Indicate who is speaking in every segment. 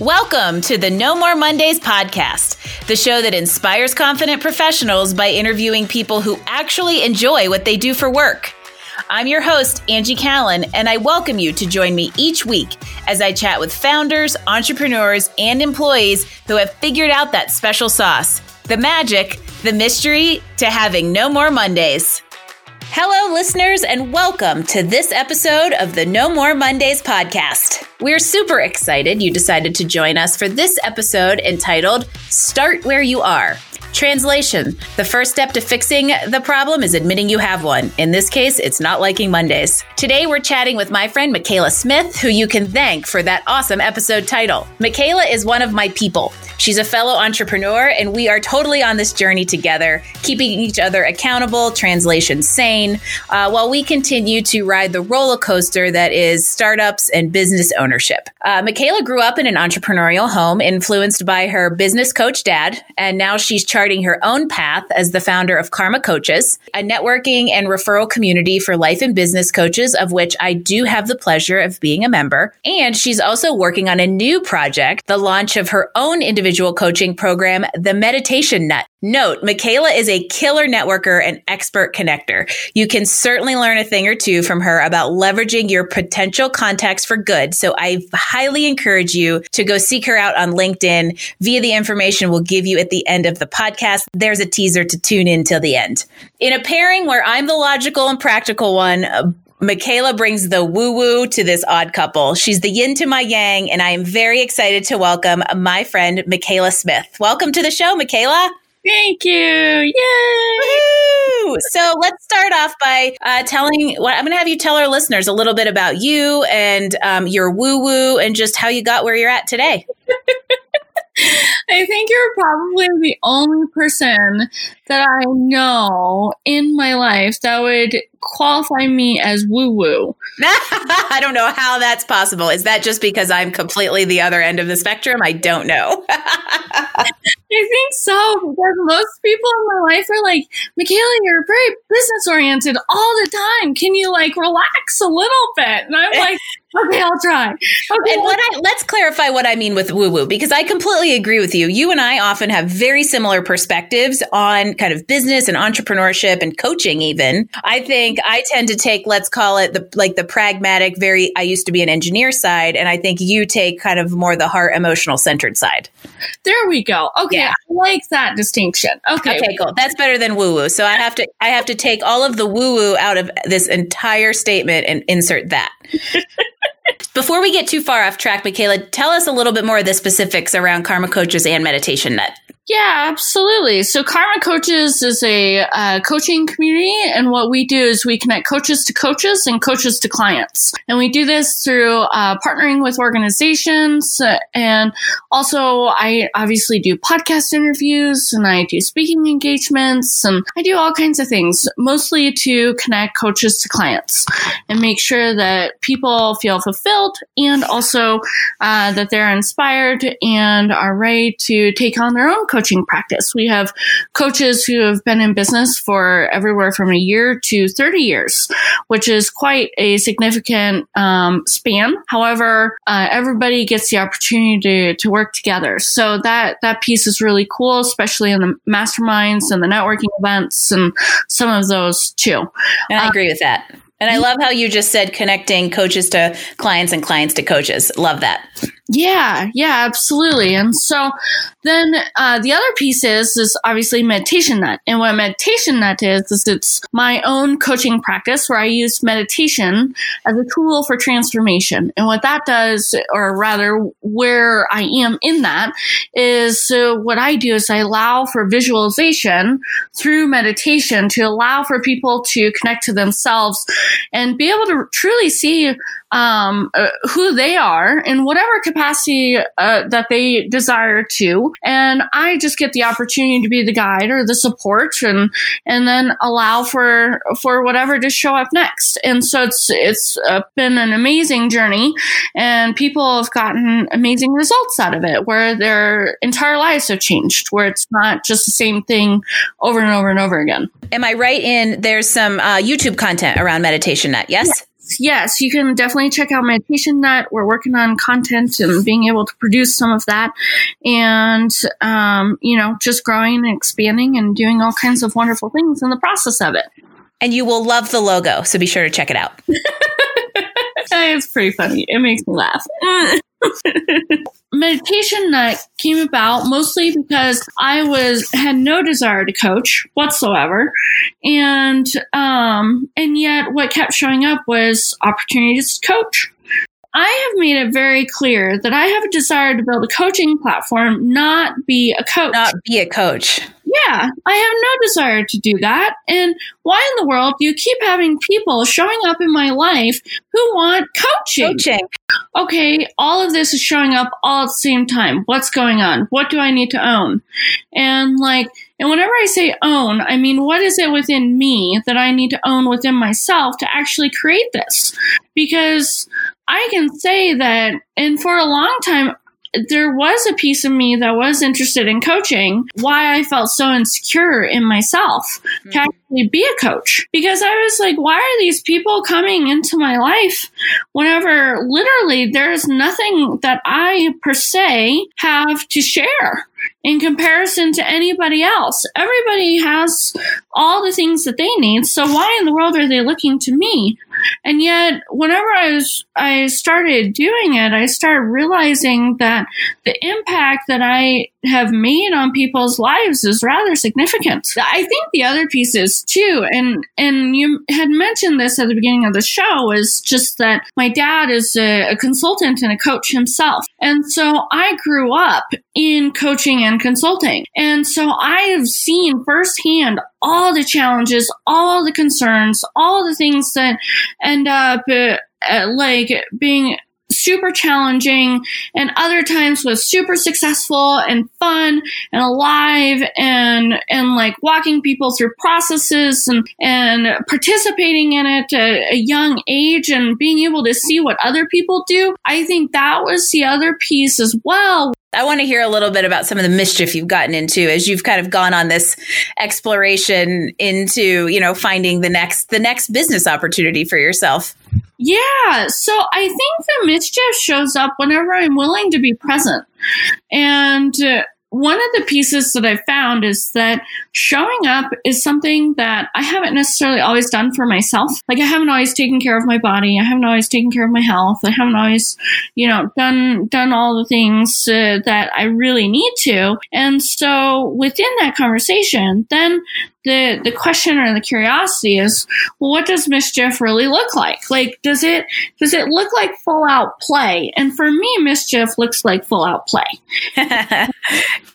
Speaker 1: Welcome to the No More Mondays podcast, the show that inspires confident professionals by interviewing people who actually enjoy what they do for work. I'm your host, Angie Callen, and I welcome you to join me each week as I chat with founders, entrepreneurs, and employees who have figured out that special sauce the magic, the mystery to having no more Mondays. Hello, listeners, and welcome to this episode of the No More Mondays podcast. We're super excited you decided to join us for this episode entitled Start Where You Are. Translation The first step to fixing the problem is admitting you have one. In this case, it's not liking Mondays. Today, we're chatting with my friend Michaela Smith, who you can thank for that awesome episode title. Michaela is one of my people. She's a fellow entrepreneur, and we are totally on this journey together, keeping each other accountable, translation sane, uh, while we continue to ride the roller coaster that is startups and business ownership. Uh, Michaela grew up in an entrepreneurial home influenced by her business coach dad, and now she's charting her own path as the founder of Karma Coaches, a networking and referral community for life and business coaches, of which I do have the pleasure of being a member. And she's also working on a new project, the launch of her own individual coaching program, The Meditation Nut. Note, Michaela is a killer networker and expert connector. You can certainly learn a thing or two from her about leveraging your potential contacts for good. So I highly encourage you to go seek her out on LinkedIn via the information we'll give you at the end of the podcast. There's a teaser to tune in till the end. In a pairing where I'm the logical and practical one, uh, Michaela brings the woo woo to this odd couple. She's the yin to my yang, and I am very excited to welcome my friend, Michaela Smith. Welcome to the show, Michaela.
Speaker 2: Thank you. Yay.
Speaker 1: Woo-hoo! So let's start off by uh, telling what I'm going to have you tell our listeners a little bit about you and um, your woo woo and just how you got where you're at today.
Speaker 2: I think you're probably the only person that I know in my life that would qualify me as woo woo.
Speaker 1: I don't know how that's possible. Is that just because I'm completely the other end of the spectrum? I don't know.
Speaker 2: I think so because most people in my life are like, Michaela, you're very business oriented all the time. Can you like relax a little bit? And I'm like, okay, I'll try. Okay,
Speaker 1: and what I, let's clarify what I mean with woo woo because I completely agree with you. You and I often have very similar perspectives on kind of business and entrepreneurship and coaching. Even I think I tend to take let's call it the like the pragmatic, very. I used to be an engineer side, and I think you take kind of more the heart, emotional centered side.
Speaker 2: There we go. Okay, yeah. I like that distinction. Okay,
Speaker 1: okay, cool. That's better than woo woo. So I have to I have to take all of the woo woo out of this entire statement and insert that. Before we get too far off track, Michaela, tell us a little bit more of the specifics around Karma Coaches and Meditation Nut.
Speaker 2: Yeah, absolutely. So Karma Coaches is a uh, coaching community, and what we do is we connect coaches to coaches and coaches to clients, and we do this through uh, partnering with organizations, and also I obviously do podcast interviews, and I do speaking engagements, and I do all kinds of things, mostly to connect coaches to clients and make sure that people feel fulfilled, and also uh, that they're inspired and are ready to take on their own coaching coaching practice. We have coaches who have been in business for everywhere from a year to 30 years, which is quite a significant um, span. However, uh, everybody gets the opportunity to, to work together. So that, that piece is really cool, especially in the masterminds and the networking events and some of those too.
Speaker 1: And I uh, agree with that. And I love how you just said connecting coaches to clients and clients to coaches. Love that.
Speaker 2: Yeah, yeah, absolutely. And so then uh, the other piece is is obviously meditation nut. And what meditation nut is is it's my own coaching practice where I use meditation as a tool for transformation. And what that does, or rather where I am in that, is so what I do is I allow for visualization through meditation to allow for people to connect to themselves and be able to truly see um, uh, who they are in whatever capacity uh, that they desire to. And I just get the opportunity to be the guide or the support and, and then allow for, for whatever to show up next. And so it's, it's uh, been an amazing journey and people have gotten amazing results out of it where their entire lives have changed, where it's not just the same thing over and over and over again.
Speaker 1: Am I right in there's some uh, YouTube content around Meditation Nut, Yes?
Speaker 2: yes. Yes, you can definitely check out Meditation Nut. We're working on content and being able to produce some of that, and um, you know, just growing and expanding and doing all kinds of wonderful things in the process of it.
Speaker 1: And you will love the logo, so be sure to check it out.
Speaker 2: it's pretty funny. It makes me laugh. Meditation Nut came about mostly because I was had no desire to coach whatsoever, and um, and yet what kept showing up was opportunities to coach. I have made it very clear that I have a desire to build a coaching platform, not be a coach.
Speaker 1: Not be a coach.
Speaker 2: Yeah, I have no desire to do that. And why in the world do you keep having people showing up in my life who want coaching?
Speaker 1: Coaching.
Speaker 2: Okay, all of this is showing up all at the same time. What's going on? What do I need to own? And like, and whenever I say own, I mean, what is it within me that I need to own within myself to actually create this? Because I can say that, and for a long time, there was a piece of me that was interested in coaching, why I felt so insecure in myself mm-hmm. to actually be a coach. Because I was like, why are these people coming into my life whenever literally there's nothing that I per se have to share? in comparison to anybody else. Everybody has all the things that they need. So why in the world are they looking to me? And yet, whenever I was, I started doing it, I started realizing that the impact that I have made on people's lives is rather significant. I think the other piece is too, and and you had mentioned this at the beginning of the show, is just that my dad is a, a consultant and a coach himself, and so I grew up in coaching and consulting, and so I have seen firsthand all the challenges, all the concerns, all the things that end up uh, like being super challenging and other times was super successful and fun and alive and and like walking people through processes and and participating in it at a young age and being able to see what other people do. I think that was the other piece as well
Speaker 1: I want to hear a little bit about some of the mischief you've gotten into as you've kind of gone on this exploration into, you know, finding the next the next business opportunity for yourself.
Speaker 2: Yeah, so I think the mischief shows up whenever I'm willing to be present. And uh, one of the pieces that I found is that showing up is something that I haven't necessarily always done for myself. Like I haven't always taken care of my body. I haven't always taken care of my health. I haven't always, you know, done done all the things uh, that I really need to. And so within that conversation, then the the question or the curiosity is, well, what does mischief really look like? Like, does it does it look like full out play? And for me, mischief looks like full out play.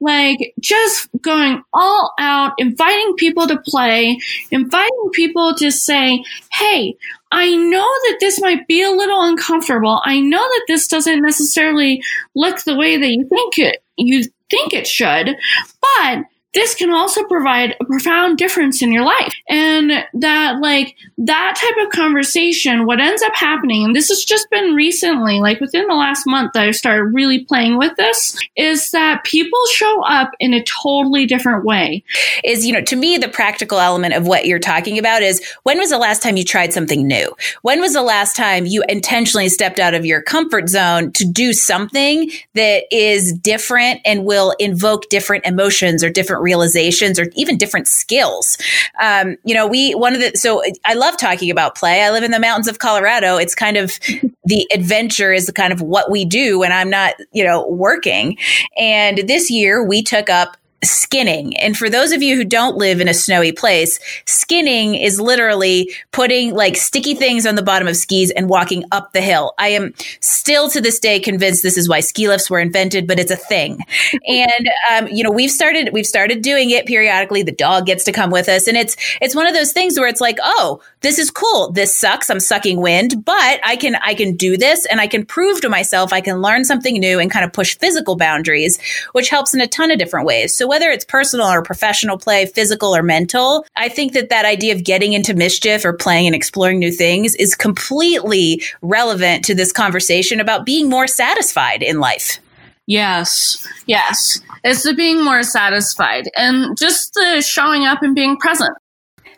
Speaker 2: like just going all out, inviting people to play, inviting people to say, hey, I know that this might be a little uncomfortable. I know that this doesn't necessarily look the way that you think it you think it should, but this can also provide a profound difference in your life. And that, like, that type of conversation, what ends up happening, and this has just been recently, like within the last month that I started really playing with this, is that people show up in a totally different way.
Speaker 1: Is, you know, to me, the practical element of what you're talking about is when was the last time you tried something new? When was the last time you intentionally stepped out of your comfort zone to do something that is different and will invoke different emotions or different realizations or even different skills. Um, you know, we, one of the, so I love talking about play. I live in the mountains of Colorado. It's kind of the adventure is the kind of what we do when I'm not, you know, working. And this year we took up skinning. And for those of you who don't live in a snowy place, skinning is literally putting like sticky things on the bottom of skis and walking up the hill. I am still to this day convinced this is why ski lifts were invented, but it's a thing. and um, you know, we've started we've started doing it periodically. The dog gets to come with us, and it's it's one of those things where it's like, oh, this is cool. This sucks. I'm sucking wind, but I can I can do this, and I can prove to myself I can learn something new and kind of push physical boundaries, which helps in a ton of different ways. So whether it's personal or professional play, physical or mental, I think that that idea of getting into mischief or playing and exploring new things is completely relevant to this conversation about being more satisfied in life.
Speaker 2: Yes, yes. It's the being more satisfied and just the showing up and being present.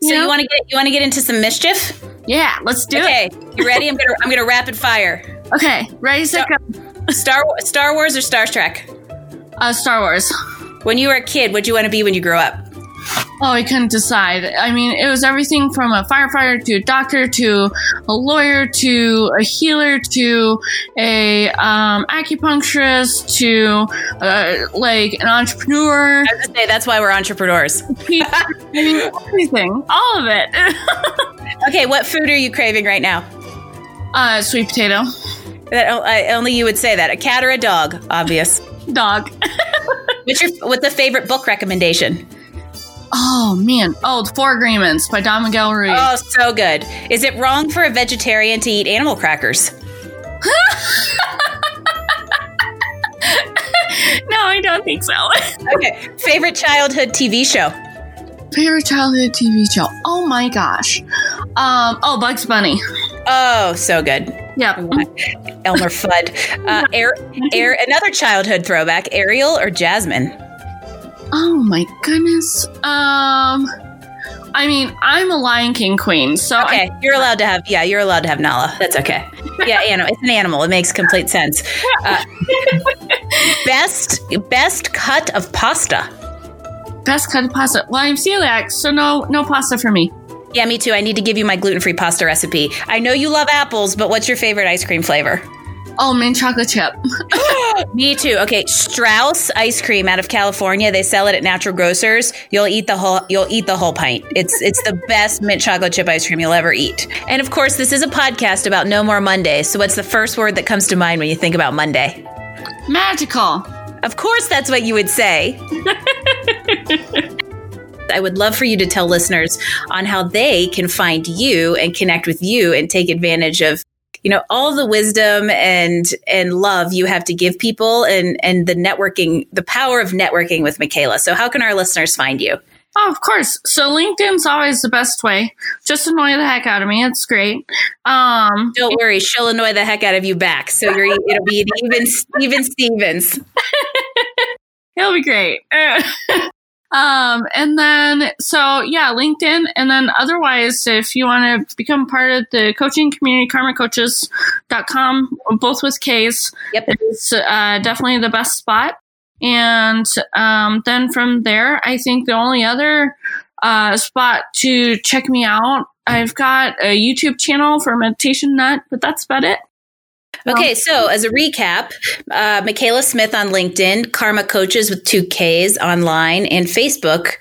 Speaker 1: So
Speaker 2: know?
Speaker 1: you want to get you want to get into some mischief?
Speaker 2: Yeah, let's do
Speaker 1: okay,
Speaker 2: it.
Speaker 1: Okay, you ready? I'm gonna I'm gonna rapid fire.
Speaker 2: Okay, ready, set, go.
Speaker 1: Star Star Wars or Star Trek?
Speaker 2: Uh, Star Wars.
Speaker 1: When you were a kid, what'd you want to be when you grew up?
Speaker 2: Oh, I couldn't decide. I mean, it was everything from a firefighter to a doctor to a lawyer to a healer to a um, acupuncturist to uh, like an entrepreneur.
Speaker 1: I was gonna say that's why we're entrepreneurs.
Speaker 2: I mean, everything, all of it.
Speaker 1: Okay, what food are you craving right now?
Speaker 2: uh, sweet potato,
Speaker 1: That uh, only you would say that. A cat or a dog? Obvious.
Speaker 2: dog.
Speaker 1: What's your what's the favorite book recommendation?
Speaker 2: Oh man! Oh, Four Agreements by Don Miguel Ruiz.
Speaker 1: Oh, so good. Is it wrong for a vegetarian to eat animal crackers?
Speaker 2: no, I don't think so.
Speaker 1: Okay. Favorite childhood TV show?
Speaker 2: Favorite childhood TV show? Oh my gosh! Um, oh, Bugs Bunny.
Speaker 1: Oh, so good.
Speaker 2: Yep.
Speaker 1: Elmer Fudd. Uh, Air, Air, another childhood throwback. Ariel or Jasmine?
Speaker 2: Oh my goodness. Um, I mean, I'm a Lion King queen, so
Speaker 1: Okay, you're allowed to have. Yeah, you're allowed to have Nala. That's okay. Yeah, animal. It's an animal. It makes complete sense. Uh, best best cut of pasta.
Speaker 2: Best cut of pasta. Well, I'm celiac, so no, no pasta for me.
Speaker 1: Yeah, me too. I need to give you my gluten free pasta recipe. I know you love apples, but what's your favorite ice cream flavor?
Speaker 2: Oh, mint chocolate chip.
Speaker 1: Me too. Okay, Straus ice cream out of California. They sell it at natural grocers. You'll eat the whole you'll eat the whole pint. It's it's the best mint chocolate chip ice cream you'll ever eat. And of course, this is a podcast about No More Monday. So what's the first word that comes to mind when you think about Monday?
Speaker 2: Magical.
Speaker 1: Of course that's what you would say. I would love for you to tell listeners on how they can find you and connect with you and take advantage of you know all the wisdom and and love you have to give people and and the networking the power of networking with Michaela. So how can our listeners find you?
Speaker 2: Oh, of course. So LinkedIn's always the best way. Just annoy the heck out of me. It's great. Um,
Speaker 1: Don't worry, she'll annoy the heck out of you back. So you're it'll be even even Stevens.
Speaker 2: it'll be great. um, and then, so yeah, LinkedIn. And then otherwise, if you want to become part of the coaching community, karmacoaches.com, both with K's,
Speaker 1: Yep.
Speaker 2: it's uh, definitely the best spot. And um, then from there, I think the only other uh, spot to check me out, I've got a YouTube channel for Meditation Nut, but that's about it.
Speaker 1: Okay, so as a recap, uh, Michaela Smith on LinkedIn, Karma Coaches with two Ks online, and Facebook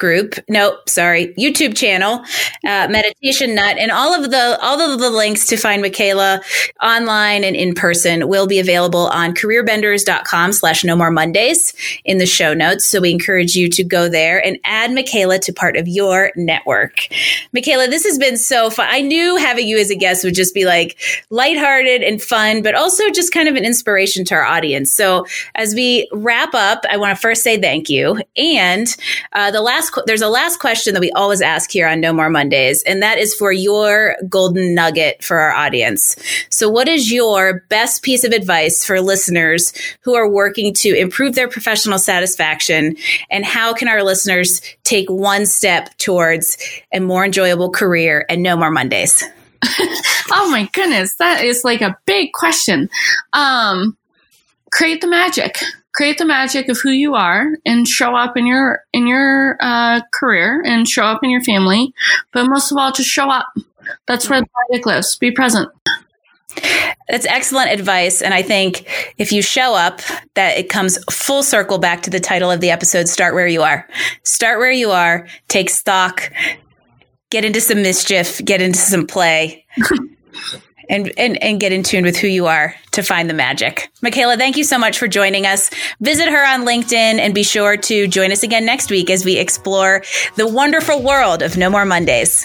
Speaker 1: group. Nope, sorry, YouTube channel, uh, Meditation Nut, and all of the all of the links to find Michaela online and in person will be available on careerbenders.com slash no more Mondays in the show notes. So we encourage you to go there and add Michaela to part of your network. Michaela, this has been so fun. I knew having you as a guest would just be like lighthearted and fun, but also just kind of an inspiration to our audience. So as we wrap up, I want to first say thank you. And uh, the last qu- there's a last question that we always ask here on No More Mondays, and that is for your golden nugget for our audience. So, what is your best piece of advice for listeners who are working to improve their professional satisfaction? And how can our listeners take one step towards a more enjoyable career and no more Mondays?
Speaker 2: Oh my goodness, that is like a big question. Um, create the magic. Create the magic of who you are and show up in your in your uh, career and show up in your family. But most of all, just show up. That's where the magic lives. Be present.
Speaker 1: That's excellent advice. And I think if you show up, that it comes full circle back to the title of the episode Start Where You Are. Start where you are, take stock, get into some mischief, get into some play. And, and, and get in tune with who you are to find the magic. Michaela, thank you so much for joining us. Visit her on LinkedIn and be sure to join us again next week as we explore the wonderful world of No More Mondays.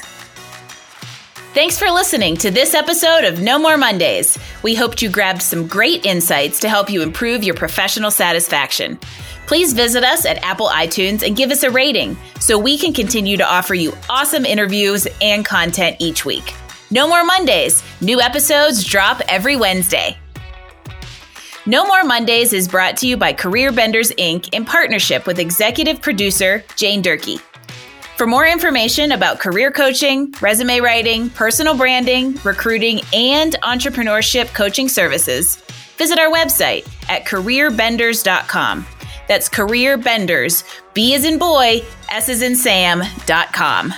Speaker 1: Thanks for listening to this episode of No More Mondays. We hoped you grabbed some great insights to help you improve your professional satisfaction. Please visit us at Apple iTunes and give us a rating so we can continue to offer you awesome interviews and content each week. No More Mondays. New episodes drop every Wednesday. No More Mondays is brought to you by Career Benders Inc. in partnership with executive producer Jane Durkee. For more information about career coaching, resume writing, personal branding, recruiting, and entrepreneurship coaching services, visit our website at careerbenders.com. That's careerbenders, B as in boy, S as in Sam.com.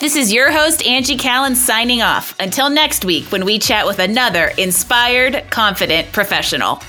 Speaker 1: This is your host, Angie Callen, signing off. Until next week when we chat with another inspired, confident professional.